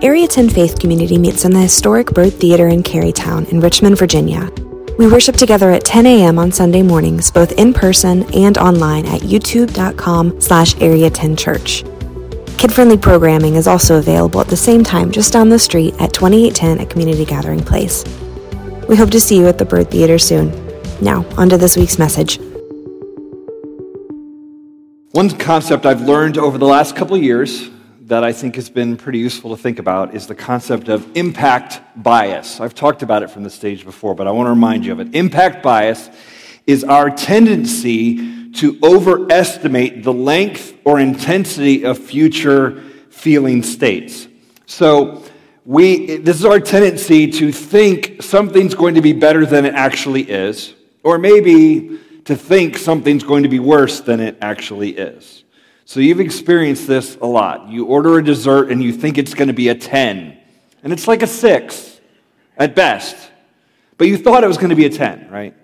Area 10 Faith Community meets in the historic Byrd Theater in Carytown in Richmond, Virginia. We worship together at 10 a.m. on Sunday mornings, both in person and online at youtube.com slash area 10 church. Kid-friendly programming is also available at the same time just down the street at 2810 at Community Gathering Place. We hope to see you at the Byrd Theater soon. Now, on to this week's message. One concept I've learned over the last couple years that I think has been pretty useful to think about is the concept of impact bias. I've talked about it from the stage before, but I want to remind you of it. Impact bias is our tendency to overestimate the length or intensity of future feeling states. So, we, this is our tendency to think something's going to be better than it actually is, or maybe to think something's going to be worse than it actually is. So you've experienced this a lot. You order a dessert and you think it's going to be a 10, and it's like a 6 at best. But you thought it was going to be a 10, right?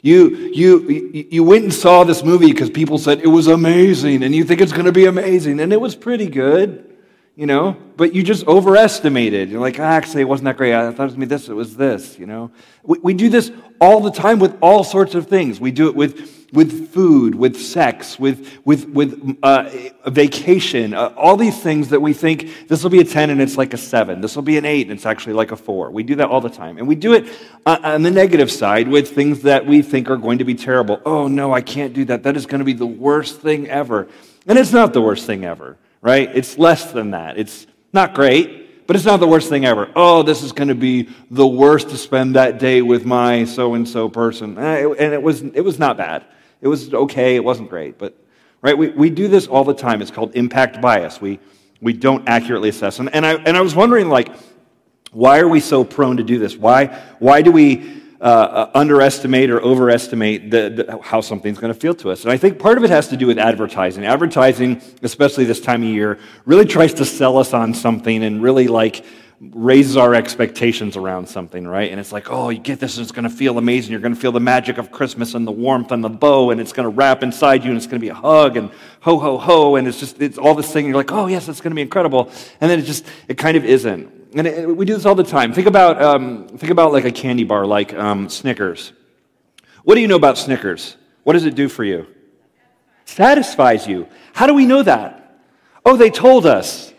You, you, you went and saw this movie because people said it was amazing, and you think it's going to be amazing, and it was pretty good you know, but you just overestimated. You're like, ah, actually, it wasn't that great. I thought it was going to be this, it was this, you know. We, we do this all the time with all sorts of things. We do it with, with food, with sex, with, with, with uh, a vacation, uh, all these things that we think this will be a 10 and it's like a 7. This will be an 8 and it's actually like a 4. We do that all the time. And we do it uh, on the negative side with things that we think are going to be terrible. Oh, no, I can't do that. That is going to be the worst thing ever. And it's not the worst thing ever right? It's less than that. It's not great, but it's not the worst thing ever. Oh, this is going to be the worst to spend that day with my so and so person. Eh, and it was, it was not bad. It was okay. It wasn't great. But, right, we, we do this all the time. It's called impact bias. We, we don't accurately assess. And, and, I, and I was wondering, like, why are we so prone to do this? Why, why do we uh, uh, underestimate or overestimate the, the, how something's going to feel to us. And I think part of it has to do with advertising. Advertising, especially this time of year, really tries to sell us on something and really like raises our expectations around something, right? And it's like, oh, you get this and it's going to feel amazing. You're going to feel the magic of Christmas and the warmth and the bow and it's going to wrap inside you and it's going to be a hug and ho, ho, ho. And it's just, it's all this thing. You're like, oh, yes, it's going to be incredible. And then it just, it kind of isn't and it, we do this all the time. Think about, um, think about like a candy bar like um, Snickers. What do you know about Snickers? What does it do for you? Satisfies you. How do we know that? Oh, they told us.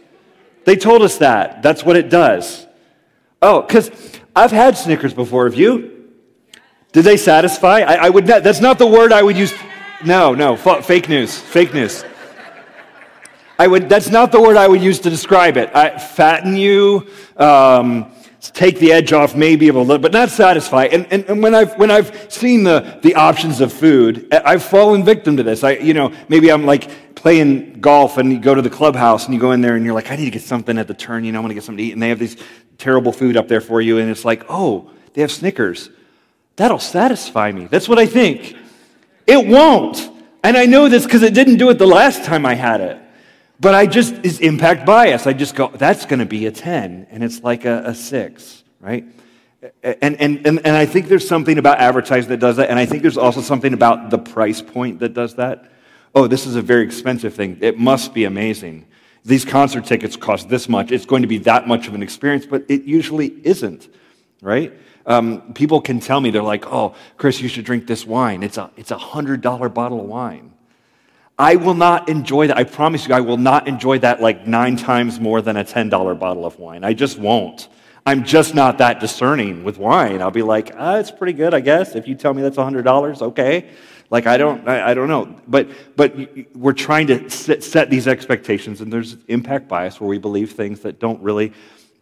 They told us that. That's what it does. Oh, because I've had Snickers before. Have you? Did they satisfy? I, I would not, that's not the word I would use. No, no, fake news. Fake news. I would, that's not the word I would use to describe it. I, fatten you, um, take the edge off maybe of a little, but not satisfy. And, and, and, when, I've, when I've seen the, the options of food, I've fallen victim to this. I, you know, maybe I'm like playing golf and you go to the clubhouse and you go in there and you're like, I need to get something at the turn, you know, I want to get something to eat. And they have these terrible food up there for you. And it's like, oh, they have Snickers. That'll satisfy me. That's what I think. It won't. And I know this because it didn't do it the last time I had it. But I just, is impact bias. I just go, that's going to be a 10, and it's like a, a 6, right? And, and, and, and I think there's something about advertising that does that, and I think there's also something about the price point that does that. Oh, this is a very expensive thing. It must be amazing. These concert tickets cost this much. It's going to be that much of an experience, but it usually isn't, right? Um, people can tell me, they're like, oh, Chris, you should drink this wine. It's a, it's a $100 bottle of wine. I will not enjoy that. I promise you, I will not enjoy that like nine times more than a $10 bottle of wine. I just won't. I'm just not that discerning with wine. I'll be like, ah, it's pretty good, I guess. If you tell me that's $100, okay. Like, I don't, I, I don't know. But, but we're trying to set, set, these expectations, and there's impact bias where we believe things that don't really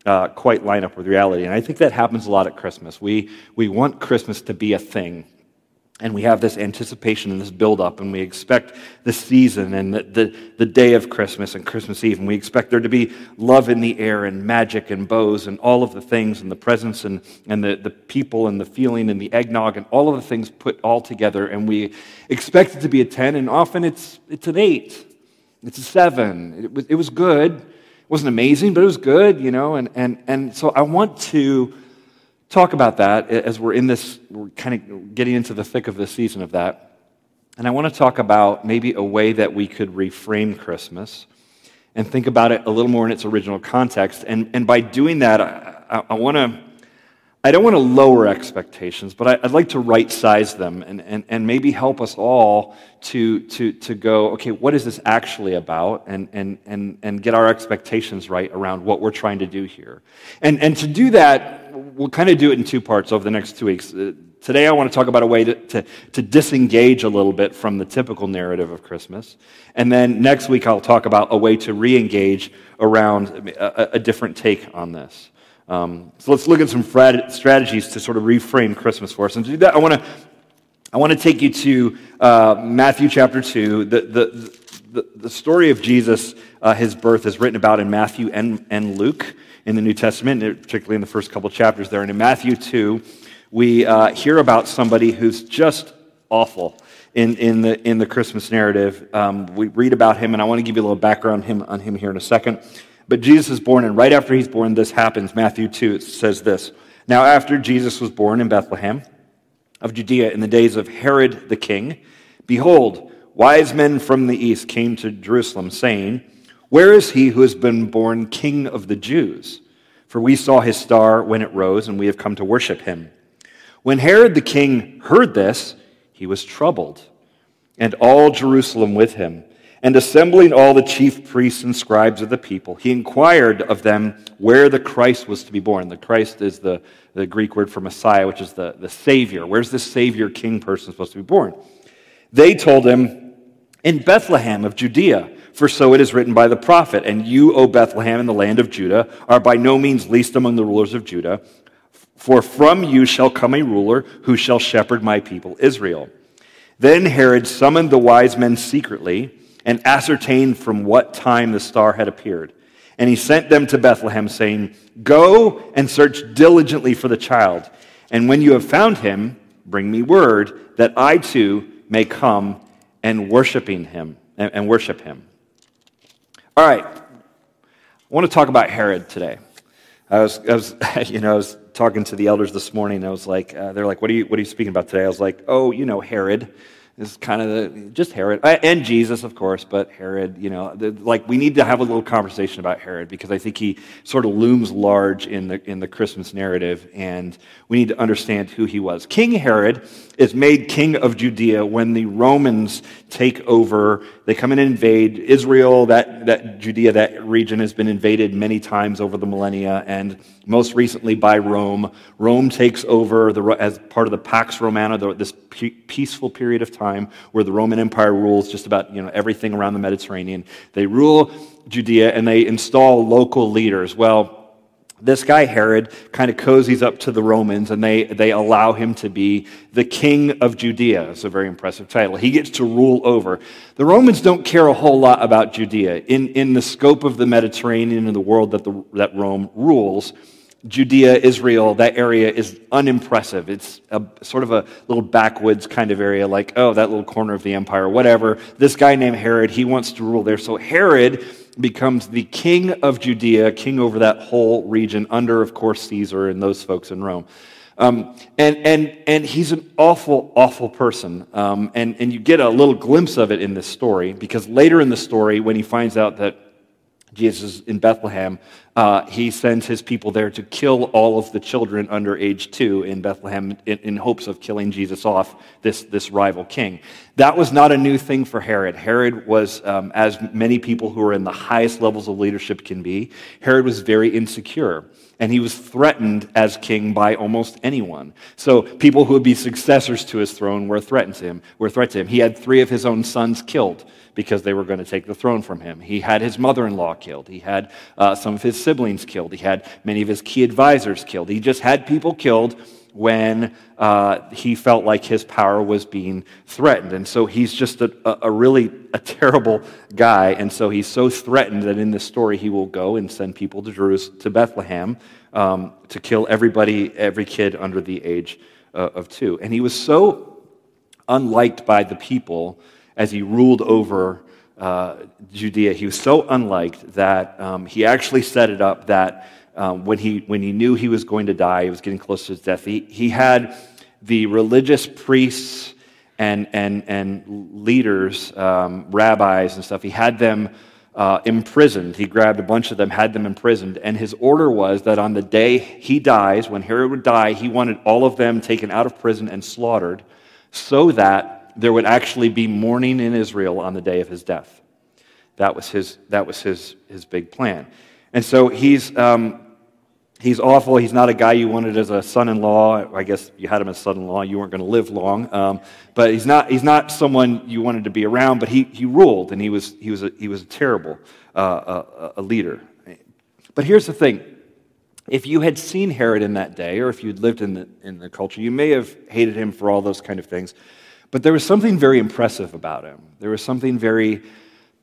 uh, quite line up with reality. And I think that happens a lot at Christmas. We, we want Christmas to be a thing and we have this anticipation and this buildup, and we expect the season and the, the, the, day of Christmas and Christmas Eve, and we expect there to be love in the air and magic and bows and all of the things and the presence and, and the, the people and the feeling and the eggnog and all of the things put all together, and we expect it to be a 10, and often it's, it's an 8. It's a 7. It was, it was good. It wasn't amazing, but it was good, you know, and, and, and so I want to talk about that as we're in this, we're kind of getting into the thick of the season of that. And I want to talk about maybe a way that we could reframe Christmas and think about it a little more in its original context. And, and by doing that, I, I, I want to. I don't want to lower expectations, but I, would like to right size them and, and, and maybe help us all to, to, to go, okay, what is this actually about? And, and, and, and get our expectations right around what we're trying to do here. And, and to do that, we'll kind of do it in two parts over the next two weeks. Uh, today, I want to talk about a way to, to, to disengage a little bit from the typical narrative of Christmas. And then next week, I'll talk about a way to re engage around a, a different take on this. Um, so let's look at some strategies to sort of reframe Christmas for us. And to do that, I want to I want to take you to uh, Matthew chapter two. The, the, the, the story of Jesus, uh, his birth, is written about in Matthew and, and Luke in the New Testament, particularly in the first couple chapters there. And in Matthew two, we uh, hear about somebody who's just awful in, in, the, in the Christmas narrative. Um, we read about him, and I want to give you a little background him, on him here in a second. But Jesus is born, and right after he's born, this happens. Matthew 2 it says this Now, after Jesus was born in Bethlehem of Judea in the days of Herod the king, behold, wise men from the east came to Jerusalem, saying, Where is he who has been born king of the Jews? For we saw his star when it rose, and we have come to worship him. When Herod the king heard this, he was troubled, and all Jerusalem with him. And assembling all the chief priests and scribes of the people, he inquired of them where the Christ was to be born. The Christ is the, the Greek word for Messiah, which is the, the Savior. Where's this Savior king person supposed to be born? They told him, In Bethlehem of Judea, for so it is written by the prophet, And you, O Bethlehem, in the land of Judah, are by no means least among the rulers of Judah, for from you shall come a ruler who shall shepherd my people Israel. Then Herod summoned the wise men secretly and ascertained from what time the star had appeared. And he sent them to Bethlehem, saying, Go and search diligently for the child. And when you have found him, bring me word that I too may come and worshiping him and, worship him. All right. I want to talk about Herod today. I was, I was, you know, I was talking to the elders this morning. I was like, uh, they're like, what are you, what are you speaking about today? I was like, oh, you know, Herod is kind of the, just Herod uh, and Jesus, of course, but Herod, you know, the, like we need to have a little conversation about Herod because I think he sort of looms large in the in the Christmas narrative, and we need to understand who he was. King Herod is made king of Judea when the Romans take over. They come in and invade Israel. That that Judea, that region, has been invaded many times over the millennia, and most recently by Rome. Rome takes over the, as part of the Pax Romana, this peaceful period of time where the Roman Empire rules just about you know, everything around the Mediterranean. They rule Judea and they install local leaders. Well, this guy Herod kind of cozies up to the Romans and they, they allow him to be the king of Judea. It's a very impressive title. He gets to rule over. The Romans don't care a whole lot about Judea. In, in the scope of the Mediterranean and the world that, the, that Rome rules, Judea, Israel, that area is unimpressive. It's a, sort of a little backwoods kind of area, like, oh, that little corner of the empire, whatever. This guy named Herod, he wants to rule there. So Herod becomes the king of Judea, king over that whole region, under, of course, Caesar and those folks in Rome. Um, and, and, and he's an awful, awful person. Um, and, and you get a little glimpse of it in this story, because later in the story, when he finds out that Jesus in Bethlehem, uh, he sends his people there to kill all of the children under age two in Bethlehem in, in, hopes of killing Jesus off, this, this rival king. That was not a new thing for Herod. Herod was, um, as many people who are in the highest levels of leadership can be, Herod was very insecure. And he was threatened as king by almost anyone. So people who would be successors to his throne were threatened to him. Were threat to him. He had three of his own sons killed because they were going to take the throne from him. He had his mother in law killed. He had uh, some of his siblings killed. He had many of his key advisors killed. He just had people killed when uh, he felt like his power was being threatened. And so he's just a, a, really a terrible guy. And so he's so threatened that in this story he will go and send people to Jerusalem, to Bethlehem um, to kill everybody, every kid under the age uh, of two. And he was so unliked by the people as he ruled over uh, Judea. He was so unliked that um, he actually set it up that um, when, he, when he knew he was going to die, he was getting close to his death, he, he had the religious priests and, and, and leaders, um, rabbis and stuff, he had them uh, imprisoned. He grabbed a bunch of them, had them imprisoned, and his order was that on the day he dies, when Herod would die, he wanted all of them taken out of prison and slaughtered so that there would actually be mourning in Israel on the day of his death. That was his, that was his, his big plan. And so he's, um, he's awful. He's not a guy you wanted as a son in law. I guess you had him as son in law. You weren't going to live long. Um, but he's not, he's not someone you wanted to be around, but he, he ruled, and he was, he was, a, he was a terrible uh, a, a leader. But here's the thing if you had seen Herod in that day, or if you'd lived in the, in the culture, you may have hated him for all those kind of things. But there was something very impressive about him. There was something very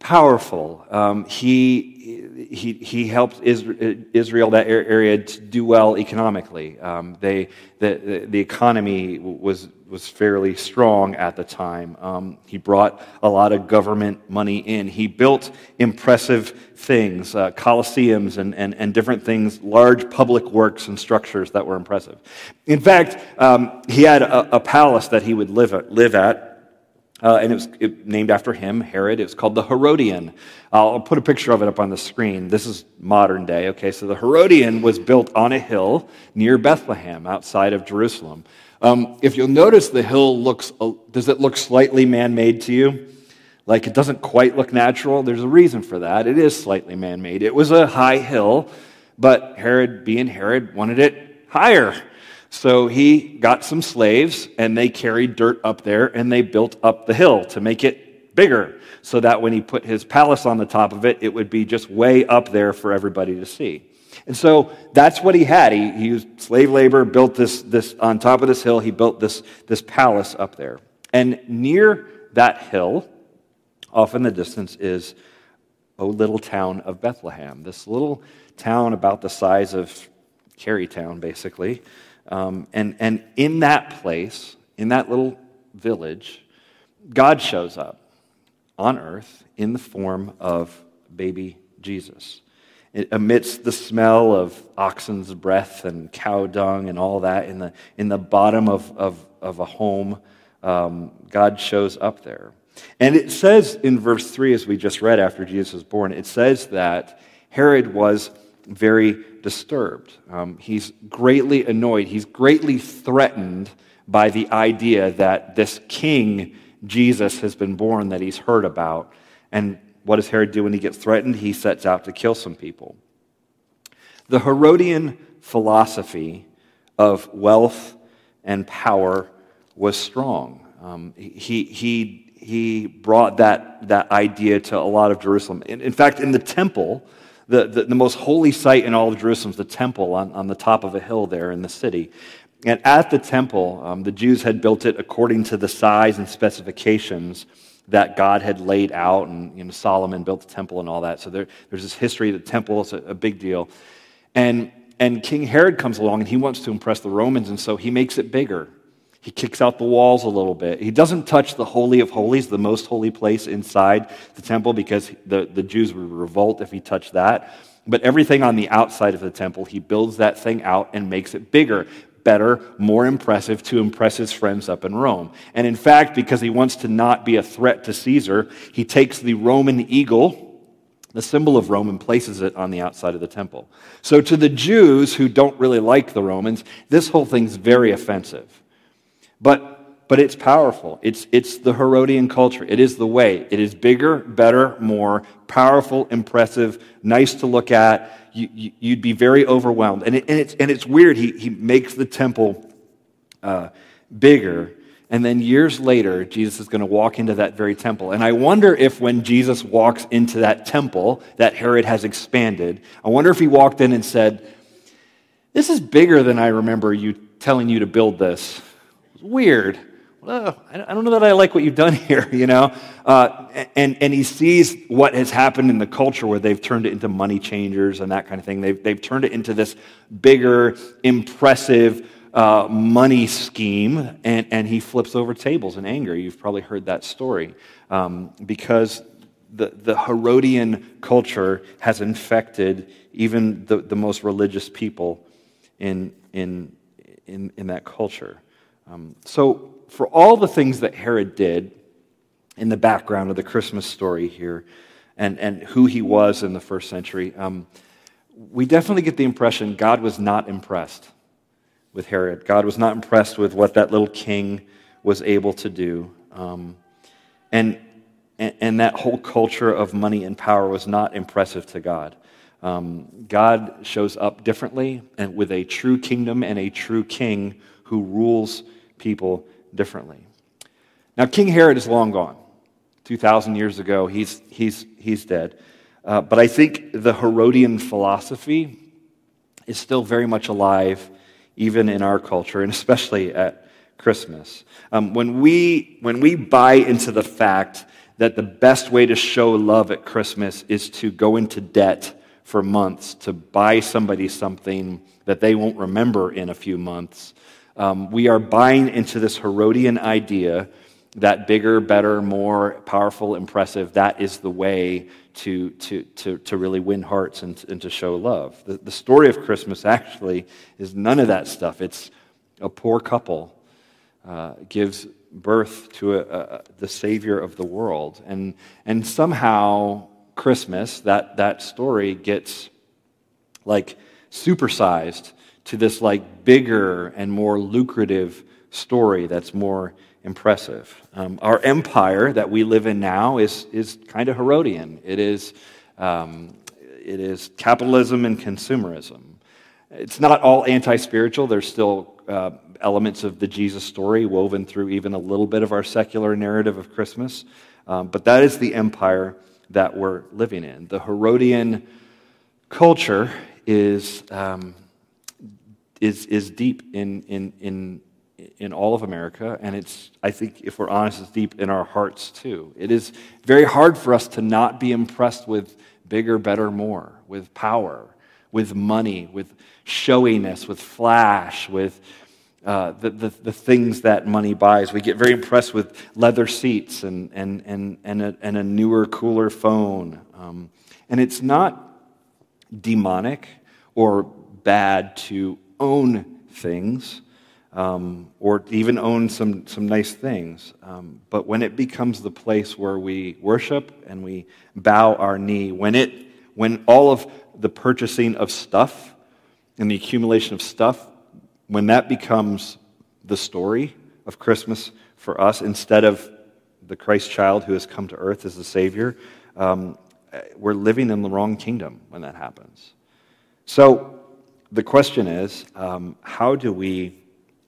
powerful. Um, he, he, he helped Israel, that area, to do well economically. Um, they, the, the economy was, was fairly strong at the time. Um, he brought a lot of government money in. He built impressive things, uh, coliseums and, and, and different things, large public works and structures that were impressive. In fact, um, he had a, a, palace that he would live at, live at uh, and it was it, named after him, Herod. It was called the Herodium. I'll put a picture of it up on the screen. This is modern day. Okay, so the Herodium was built on a hill near Bethlehem, outside of Jerusalem. Um, if you'll notice, the hill looks, uh, does it look slightly man made to you? Like it doesn't quite look natural? There's a reason for that. It is slightly man made. It was a high hill, but Herod, being Herod, wanted it higher. So he got some slaves and they carried dirt up there and they built up the hill to make it bigger so that when he put his palace on the top of it, it would be just way up there for everybody to see. And so that's what he had. He, he used slave labor, built this, this on top of this hill, he built this, this palace up there. And near that hill, off in the distance, is a little town of Bethlehem. This little town about the size of Carytown, basically. Um, and, and in that place, in that little village, God shows up on earth in the form of baby Jesus. It, amidst the smell of oxen's breath and cow dung and all that, in the, in the bottom of, of, of a home, um, God shows up there. And it says in verse 3, as we just read after Jesus was born, it says that Herod was very disturbed. Um, he's greatly annoyed. He's greatly threatened by the idea that this king, Jesus, has been born that he's heard about. And what does Herod do when he gets threatened? He sets out to kill some people. The Herodian philosophy of wealth and power was strong. Um, he, he, he brought that, that idea to a lot of Jerusalem. In, in fact, in the temple, the, the, the, most holy site in all of Jerusalem is the temple on, on the top of a hill there in the city. And at the temple, um, the Jews had built it according to the size and specifications that God had laid out. And you know, Solomon built the temple and all that. So there, there's this history. of The temple is a, a big deal. And, and King Herod comes along and he wants to impress the Romans. And so he makes it bigger. He kicks out the walls a little bit. He doesn't touch the Holy of Holies, the most holy place inside the temple, because the, the Jews would revolt if he touched that. But everything on the outside of the temple, he builds that thing out and makes it bigger, better, more impressive to impress his friends up in Rome. And in fact, because he wants to not be a threat to Caesar, he takes the Roman eagle the symbol of Rome and places it on the outside of the temple. So, to the Jews who don't really like the Romans, this whole thing's very offensive. But, but it's powerful. It's, it's the Herodian culture. It is the way. It is bigger, better, more powerful, impressive, nice to look at. You, would you, be very overwhelmed. And, it, and, it's, and it's weird. He, he makes the temple uh, bigger. And then years later, Jesus is going to walk into that very temple. And I wonder if when Jesus walks into that temple that Herod has expanded, I wonder if he walked in and said, This is bigger than I remember you telling you to build this weird. Well, I don't know that I like what you've done here, you know? Uh, and, and he sees what has happened in the culture where they've turned it into money changers and that kind of thing. They've, they've turned it into this bigger, impressive uh, money scheme, and, and he flips over tables in anger. You've probably heard that story. Um, because the, the Herodian culture has infected even the, the most religious people in, in, in, in that culture. Um, so, for all the things that Herod did in the background of the Christmas story here, and, and who he was in the first century, um, we definitely get the impression God was not impressed with Herod. God was not impressed with what that little king was able to do. Um, and, and, that whole culture of money and power was not impressive to God. Um, God shows up differently and with a true kingdom and a true king who rules people differently. Now, King Herod is long gone. 2,000 years ago, he's, he's, he's dead. Uh, but I think the Herodian philosophy is still very much alive, even in our culture, and especially at Christmas. Um, when, we, when we buy into the fact that the best way to show love at Christmas is to go into debt for months to buy somebody something that they won't remember in a few months, um, we are buying into this Herodian idea that bigger, better, more powerful, impressive, that is the way to, to, to, to really win hearts and, and to show love. The, the story of Christmas actually is none of that stuff. It's a poor couple uh, gives birth to a, a, the Savior of the world. And, and somehow, Christmas, that, that story gets like supersized to this like bigger and more lucrative story that's more impressive. Um, our empire that we live in now is, is kind of Herodian. It is, um, it is capitalism and consumerism. It's not all anti spiritual, there's still uh, elements of the Jesus story woven through even a little bit of our secular narrative of Christmas. Um, but that is the empire that we're living in. The Herodian culture is, um, is, is deep in, in, in in all of America, and it's, I think, if we're honest, it's deep in our hearts too. It is very hard for us to not be impressed with bigger, better, more, with power, with money, with showiness, with flash, with uh, the, the, the, things that money buys. We get very impressed with leather seats and, and, and, and, a, and a newer, cooler phone. Um, and it's not demonic or bad to own things um, or even own some, some nice things. Um, but when it becomes the place where we worship and we bow our knee, when, it, when all of the purchasing of stuff and the accumulation of stuff, when that becomes the story of Christmas for us instead of the Christ child who has come to earth as the Savior, um, we're living in the wrong kingdom when that happens. So the question is um, how do we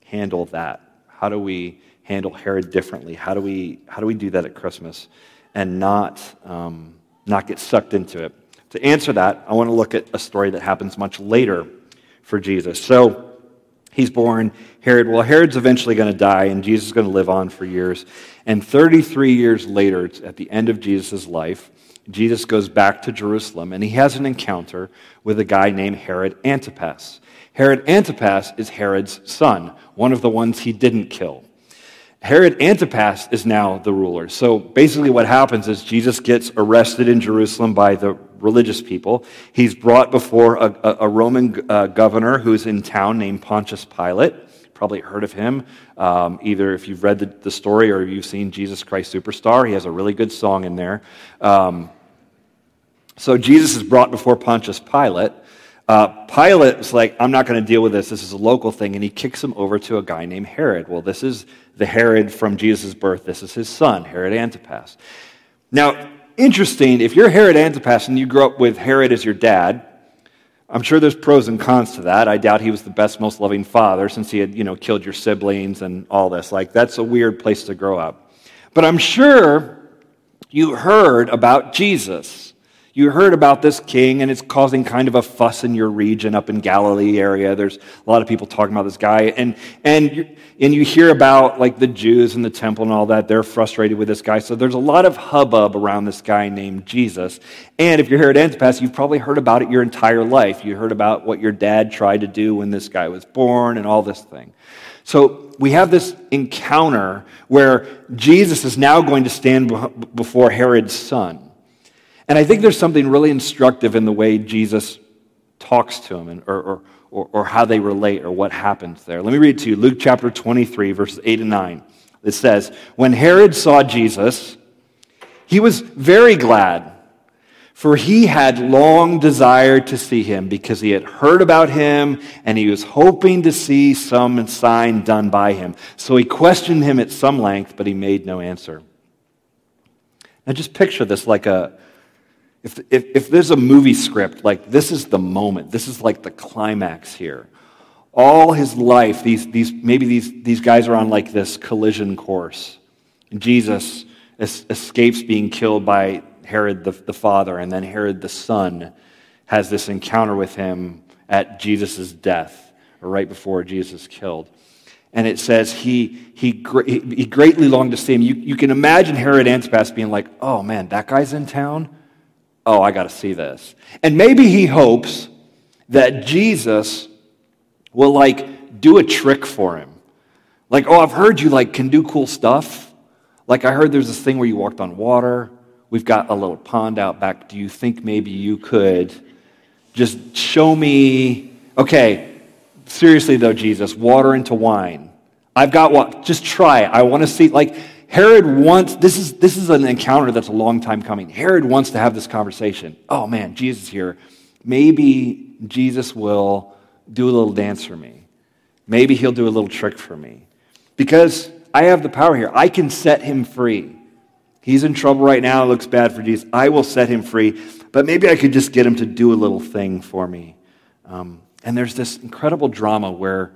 handle that? How do we handle Herod differently? How do we, how do, we do that at Christmas and not, um, not get sucked into it? To answer that, I want to look at a story that happens much later for Jesus. So he's born, Herod, well, Herod's eventually going to die, and Jesus is going to live on for years. And 33 years later, at the end of Jesus' life, Jesus goes back to Jerusalem and he has an encounter with a guy named Herod Antipas. Herod Antipas is Herod's son, one of the ones he didn't kill. Herod Antipas is now the ruler. So basically, what happens is Jesus gets arrested in Jerusalem by the religious people. He's brought before a, a, Roman uh, governor who's in town named Pontius Pilate. Probably heard of him, um, either if you've read the, the, story or you've seen Jesus Christ Superstar. He has a really good song in there. Um, so Jesus is brought before Pontius Pilate. Uh, Pilate is like, I'm not going to deal with this. This is a local thing. And he kicks him over to a guy named Herod. Well, this is the Herod from Jesus' birth. This is his son, Herod Antipas. Now, interesting, if you're Herod Antipas and you grew up with Herod as your dad, I'm sure there's pros and cons to that. I doubt he was the best, most loving father since he had, you know, killed your siblings and all this. Like, that's a weird place to grow up. But I'm sure you heard about Jesus. You heard about this king, and it's causing kind of a fuss in your region up in Galilee area. There's a lot of people talking about this guy, and and and you hear about like the Jews and the temple and all that. They're frustrated with this guy, so there's a lot of hubbub around this guy named Jesus. And if you're Herod Antipas, you've probably heard about it your entire life. You heard about what your dad tried to do when this guy was born, and all this thing. So we have this encounter where Jesus is now going to stand before Herod's son. And I think there's something really instructive in the way Jesus talks to him and, or, or, or, or how they relate or what happens there. Let me read to you Luke chapter 23, verses 8 and 9. It says, When Herod saw Jesus, he was very glad For he had long desired to see him because he had heard about him and he was hoping to see some sign done by him. So he questioned him at some length, but he made no answer. Now just picture this like a, if, if, if there's a movie script, like this is the moment, this is like the climax here. All his life, these, these, maybe these, these guys are on like this collision course. And Jesus es- escapes being killed by Herod the, the father, and then Herod the son has this encounter with him at Jesus' death, or right before Jesus is killed. And it says he, he, he greatly longed to see him. You, you can imagine Herod Antipas being like, oh man, that guy's in town? Oh, I got to see this. And maybe he hopes that Jesus will like do a trick for him. Like, oh, I've heard you like can do cool stuff. Like I heard there's this thing where you walked on water. We've got a little pond out back. Do you think maybe you could just show me? Okay, seriously though, Jesus, water into wine. I've got what? Just try. I want to see. Like Herod wants. This is this is an encounter that's a long time coming. Herod wants to have this conversation. Oh man, Jesus here. Maybe Jesus will do a little dance for me. Maybe he'll do a little trick for me. Because I have the power here. I can set him free. He's in trouble right now. It looks bad for Jesus. I will set him free. But maybe I could just get him to do a little thing for me. Um, and there's this incredible drama where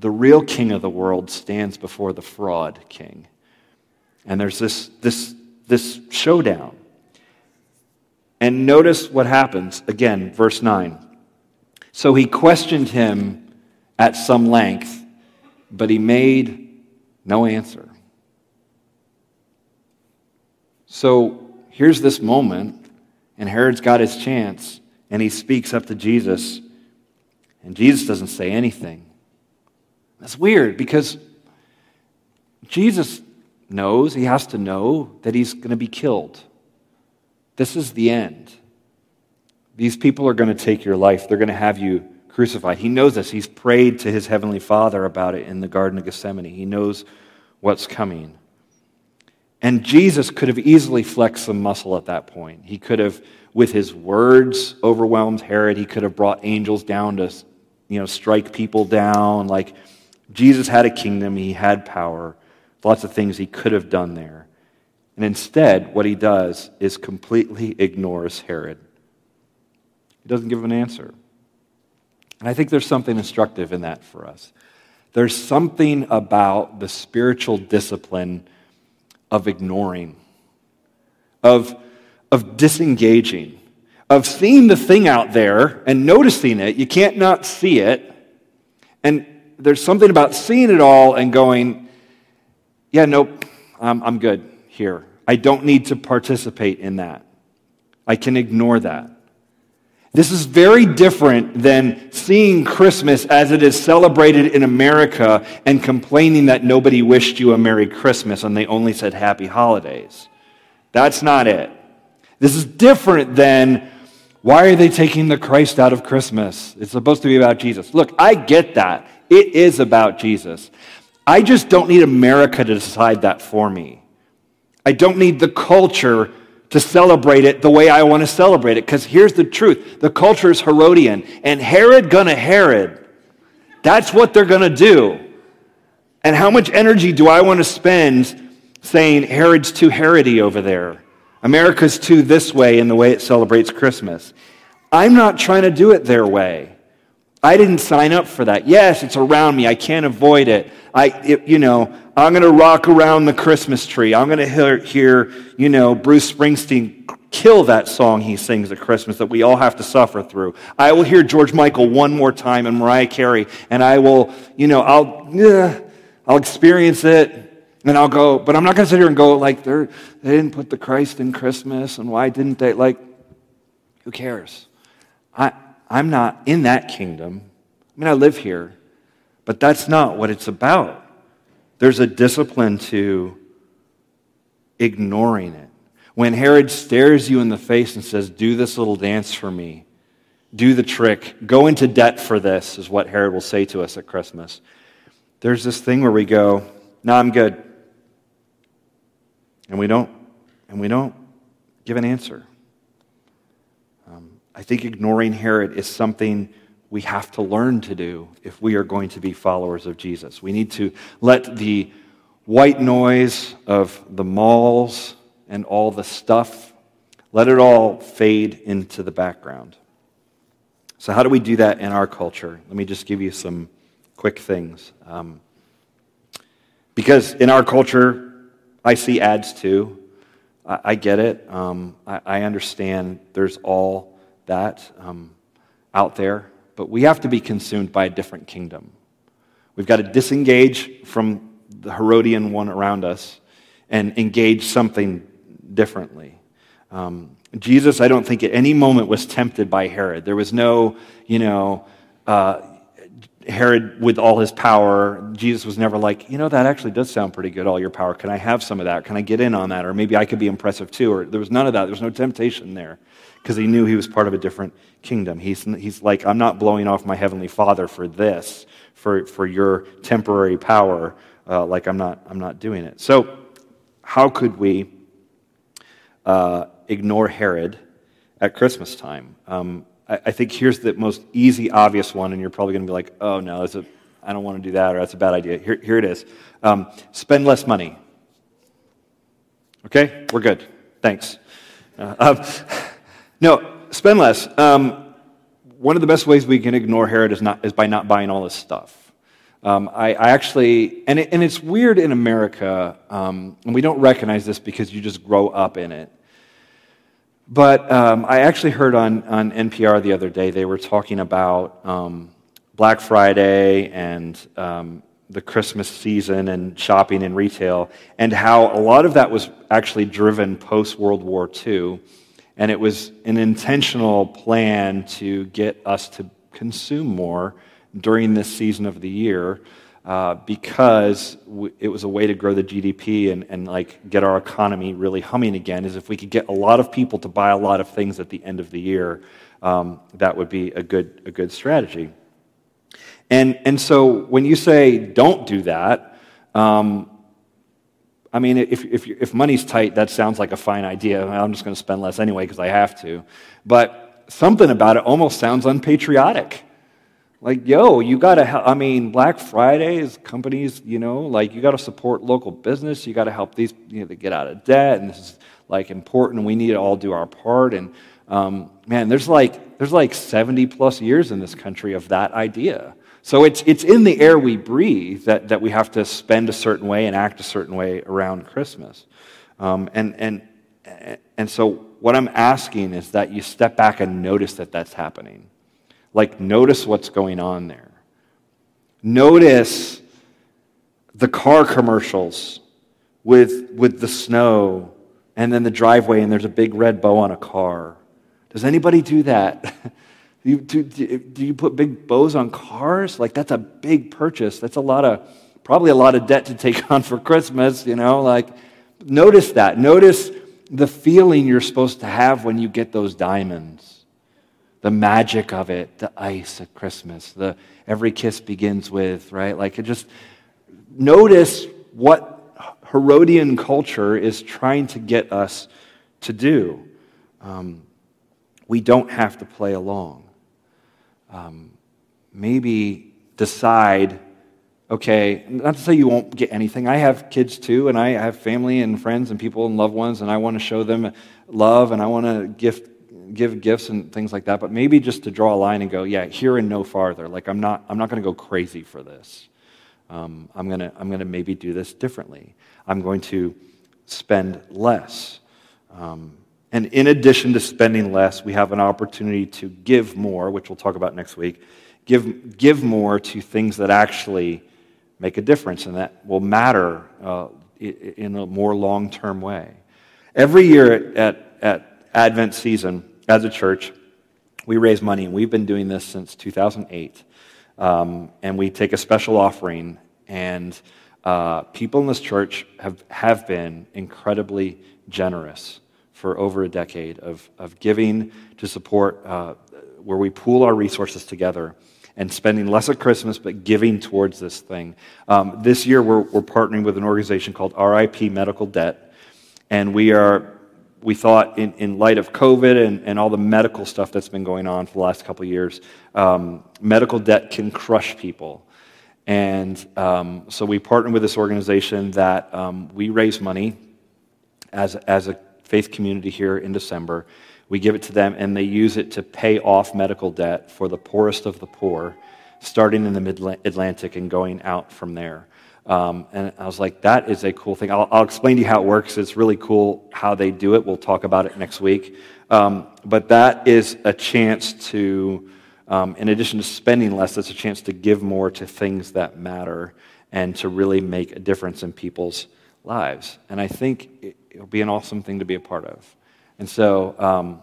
the real king of the world stands before the fraud king. And there's this, this, this showdown. And notice what happens. Again, verse 9. So he questioned him at some length, but he made no answer. So here's this moment, and Herod's got his chance, and he speaks up to Jesus, and Jesus doesn't say anything. That's weird because Jesus knows, he has to know that he's going to be killed. This is the end. These people are going to take your life, they're going to have you crucified. He knows this. He's prayed to his heavenly Father about it in the Garden of Gethsemane. He knows what's coming. And Jesus could have easily flexed some muscle at that point. He could have, with his words, overwhelmed Herod. He could have brought angels down to, you know, strike people down. Like, Jesus had a kingdom, he had power, lots of things he could have done there. And instead, what he does is completely ignores Herod. He doesn't give an answer. And I think there's something instructive in that for us. There's something about the spiritual discipline of ignoring, of, of disengaging, of seeing the thing out there and noticing it. You can't not see it. And there's something about seeing it all and going, yeah, nope, I'm, I'm good here. I don't need to participate in that. I can ignore that. This is very different than seeing Christmas as it is celebrated in America and complaining that nobody wished you a Merry Christmas and they only said Happy Holidays. That's not it. This is different than why are they taking the Christ out of Christmas? It's supposed to be about Jesus. Look, I get that. It is about Jesus. I just don't need America to decide that for me. I don't need the culture to celebrate it the way I want to celebrate it. Because here's the truth the culture is Herodian, and Herod gonna Herod. That's what they're gonna do. And how much energy do I want to spend saying Herod's too Herody over there? America's too this way in the way it celebrates Christmas. I'm not trying to do it their way. I didn't sign up for that. Yes, it's around me. I can't avoid it. I, it, you know, I'm going to rock around the Christmas tree. I'm going to hear, hear, you know, Bruce Springsteen kill that song he sings at Christmas that we all have to suffer through. I will hear George Michael one more time and Mariah Carey, and I will, you know, I'll, yeah, I'll experience it. And I'll go, but I'm not going to sit here and go like they they didn't put the Christ in Christmas, and why didn't they? Like, who cares? I, I'm not in that kingdom. I mean, I live here, but that's not what it's about. There's a discipline to ignoring it. When Herod stares you in the face and says, Do this little dance for me, do the trick, go into debt for this, is what Herod will say to us at Christmas. There's this thing where we go, No, I'm good. And we don't, and we don't give an answer. I think ignoring Herod is something we have to learn to do if we are going to be followers of Jesus. We need to let the white noise of the malls and all the stuff, let it all fade into the background. So, how do we do that in our culture? Let me just give you some quick things. Um, because in our culture, I see ads too. I, I get it. Um, I, I, understand there's all that um, out there. But we have to be consumed by a different kingdom. We've got to disengage from the Herodian one around us and engage something differently. Um, Jesus, I don't think at any moment was tempted by Herod. There was no, you know, uh, Herod with all his power. Jesus was never like, you know, that actually does sound pretty good, all your power. Can I have some of that? Can I get in on that? Or maybe I could be impressive too. Or there was none of that. There was no temptation there because he knew he was part of a different kingdom. He's, he's like, I'm not blowing off my heavenly father for this, for, for your temporary power. Uh, like, I'm not, I'm not doing it. So, how could we uh, ignore Herod at Christmas time? Um, I, I, think here's the most easy, obvious one, and you're probably going to be like, oh, no, that's a, I don't want to do that, or that's a bad idea. Here, here it is um, spend less money. Okay? We're good. Thanks. Uh, um, no, spend less. Um, one of the best ways we can ignore Herod is, not, is by not buying all this stuff. Um, I, I, actually, and, it, and it's weird in America, um, and we don't recognize this because you just grow up in it. But um, I actually heard on, on NPR the other day, they were talking about um, Black Friday and um, the Christmas season and shopping and retail, and how a lot of that was actually driven post World War II and it was an intentional plan to get us to consume more during this season of the year uh, because w- it was a way to grow the GDP and, and like get our economy really humming again. Is if we could get a lot of people to buy a lot of things at the end of the year, um, that would be a good, a good strategy. And, and so when you say don't do that, um, I mean, if, if, if money's tight, that sounds like a fine idea. I'm just going to spend less anyway because I have to. But something about it almost sounds unpatriotic. Like, yo, you got to. I mean, Black Friday is companies, you know, like you got to support local business. You got to help these, you know, to get out of debt. And this is like important. We need to all do our part. And um, man, there's like, there's like 70 plus years in this country of that idea. So it's, it's in the air we breathe that, that we have to spend a certain way and act a certain way around Christmas. Um, and, and, and so what I'm asking is that you step back and notice that that's happening. Like, notice what's going on there. Notice the car commercials with, with the snow and then the driveway and there's a big red bow on a car. Does anybody do that? You, do, do you put big bows on cars? Like, that's a big purchase. That's a lot of, probably a lot of debt to take on for Christmas, you know? Like, notice that. Notice the feeling you're supposed to have when you get those diamonds. The magic of it, the ice at Christmas, the every kiss begins with, right? Like, just notice what Herodian culture is trying to get us to do. Um, we don't have to play along um, maybe decide okay, not to say you won't get anything. I have kids too, and I have family and friends and people and loved ones, and I want to show them love and I want to gift, give gifts and things like that. But maybe just to draw a line and go, yeah, here and no farther. Like I'm not, I'm not going to go crazy for this. Um, I'm going to, I'm going to maybe do this differently. I'm going to spend less. Um, and in addition to spending less, we have an opportunity to give more, which we'll talk about next week. Give, give more to things that actually make a difference and that will matter uh, in a more long term way. Every year at, at Advent season, as a church, we raise money, and we've been doing this since 2008. Um, and we take a special offering, and uh, people in this church have, have been incredibly generous for over a decade of, of giving to support uh, where we pool our resources together and spending less at Christmas, but giving towards this thing. Um, this year, we're, we're partnering with an organization called RIP Medical Debt, and we are we thought, in, in light of COVID and, and all the medical stuff that's been going on for the last couple years, um, medical debt can crush people. And um, so we partnered with this organization that um, we raise money as, as a faith community here in December. We give it to them, and they use it to pay off medical debt for the poorest of the poor, starting in the mid Atlantic and going out from there. Um, and I was like, that is a cool thing. I'll, I'll, explain to you how it works. It's really cool how they do it. We'll talk about it next week. Um, but that is a chance to, um, in addition to spending less, that's a chance to give more to things that matter and to really make a difference in people's lives. And I think it, will be an awesome thing to be a part of. And so um,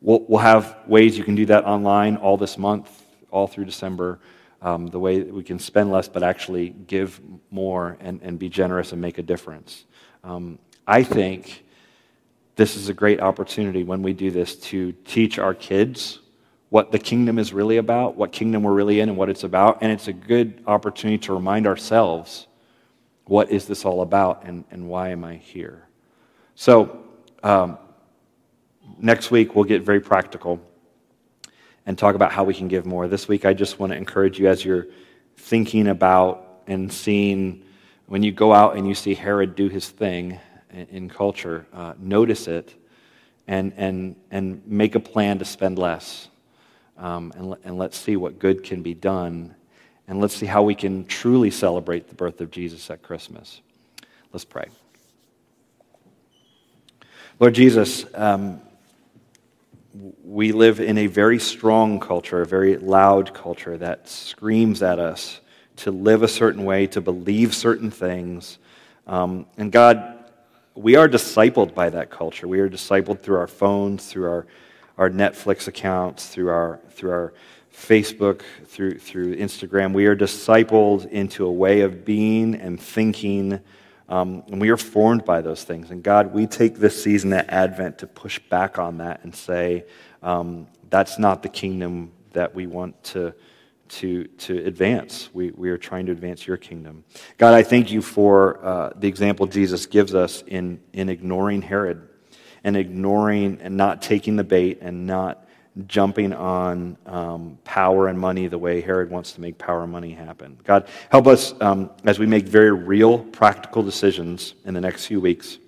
we'll, we'll have ways you can do that online all this month, all through December um, the way we can spend less but actually give more and, and be generous and make a difference. Um, I think this is a great opportunity when we do this to teach our kids what the kingdom is really about, what kingdom we're really in, and what it's about. And it's a good opportunity to remind ourselves what is this all about and, and why am I here? So, um, next week we'll get very practical and talk about how we can give more. This week, I just want to encourage you as you're thinking about and seeing when you go out and you see Herod do his thing in culture, uh, notice it and, and, and make a plan to spend less. Um, and, and let's see what good can be done. And let's see how we can truly celebrate the birth of Jesus at Christmas. Let's pray. Lord Jesus, um, we live in a very strong culture, a very loud culture that screams at us to live a certain way, to believe certain things. Um, and God, we are discipled by that culture. We are discipled through our phones, through our, our Netflix accounts, through our, through our Facebook, through, through Instagram. We are discipled into a way of being and thinking. Um, and we are formed by those things. And God, we take this season at Advent to push back on that and say, um, that's not the kingdom that we want to, to, to advance. We, we are trying to advance your kingdom. God, I thank you for uh, the example Jesus gives us in, in ignoring Herod and ignoring and not taking the bait and not jumping on um, power and money the way Herod wants to make power and money happen. God, help us um, as we make very real, practical decisions in the next few weeks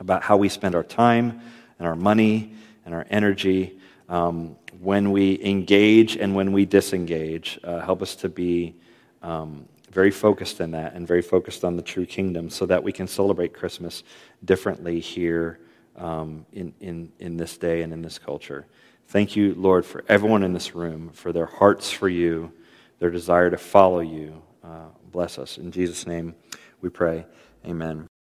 about how we spend our time and our money and our energy um, when we engage and when we disengage. Uh, help us to be um, very focused in that and very focused on the true kingdom so that we can celebrate Christmas differently here um, in, in, in this day and in this culture. Thank you, Lord, for everyone in this room, for their hearts for you, their desire to follow you. Uh, bless us. In Jesus' name we pray. Amen.